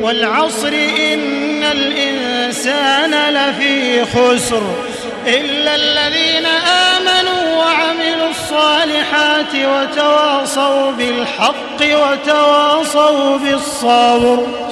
والعصر إن الإنسان لفي خسر إلا الذين آمنوا وعملوا الصالحات وتواصوا بالحق وتواصوا بالصبر.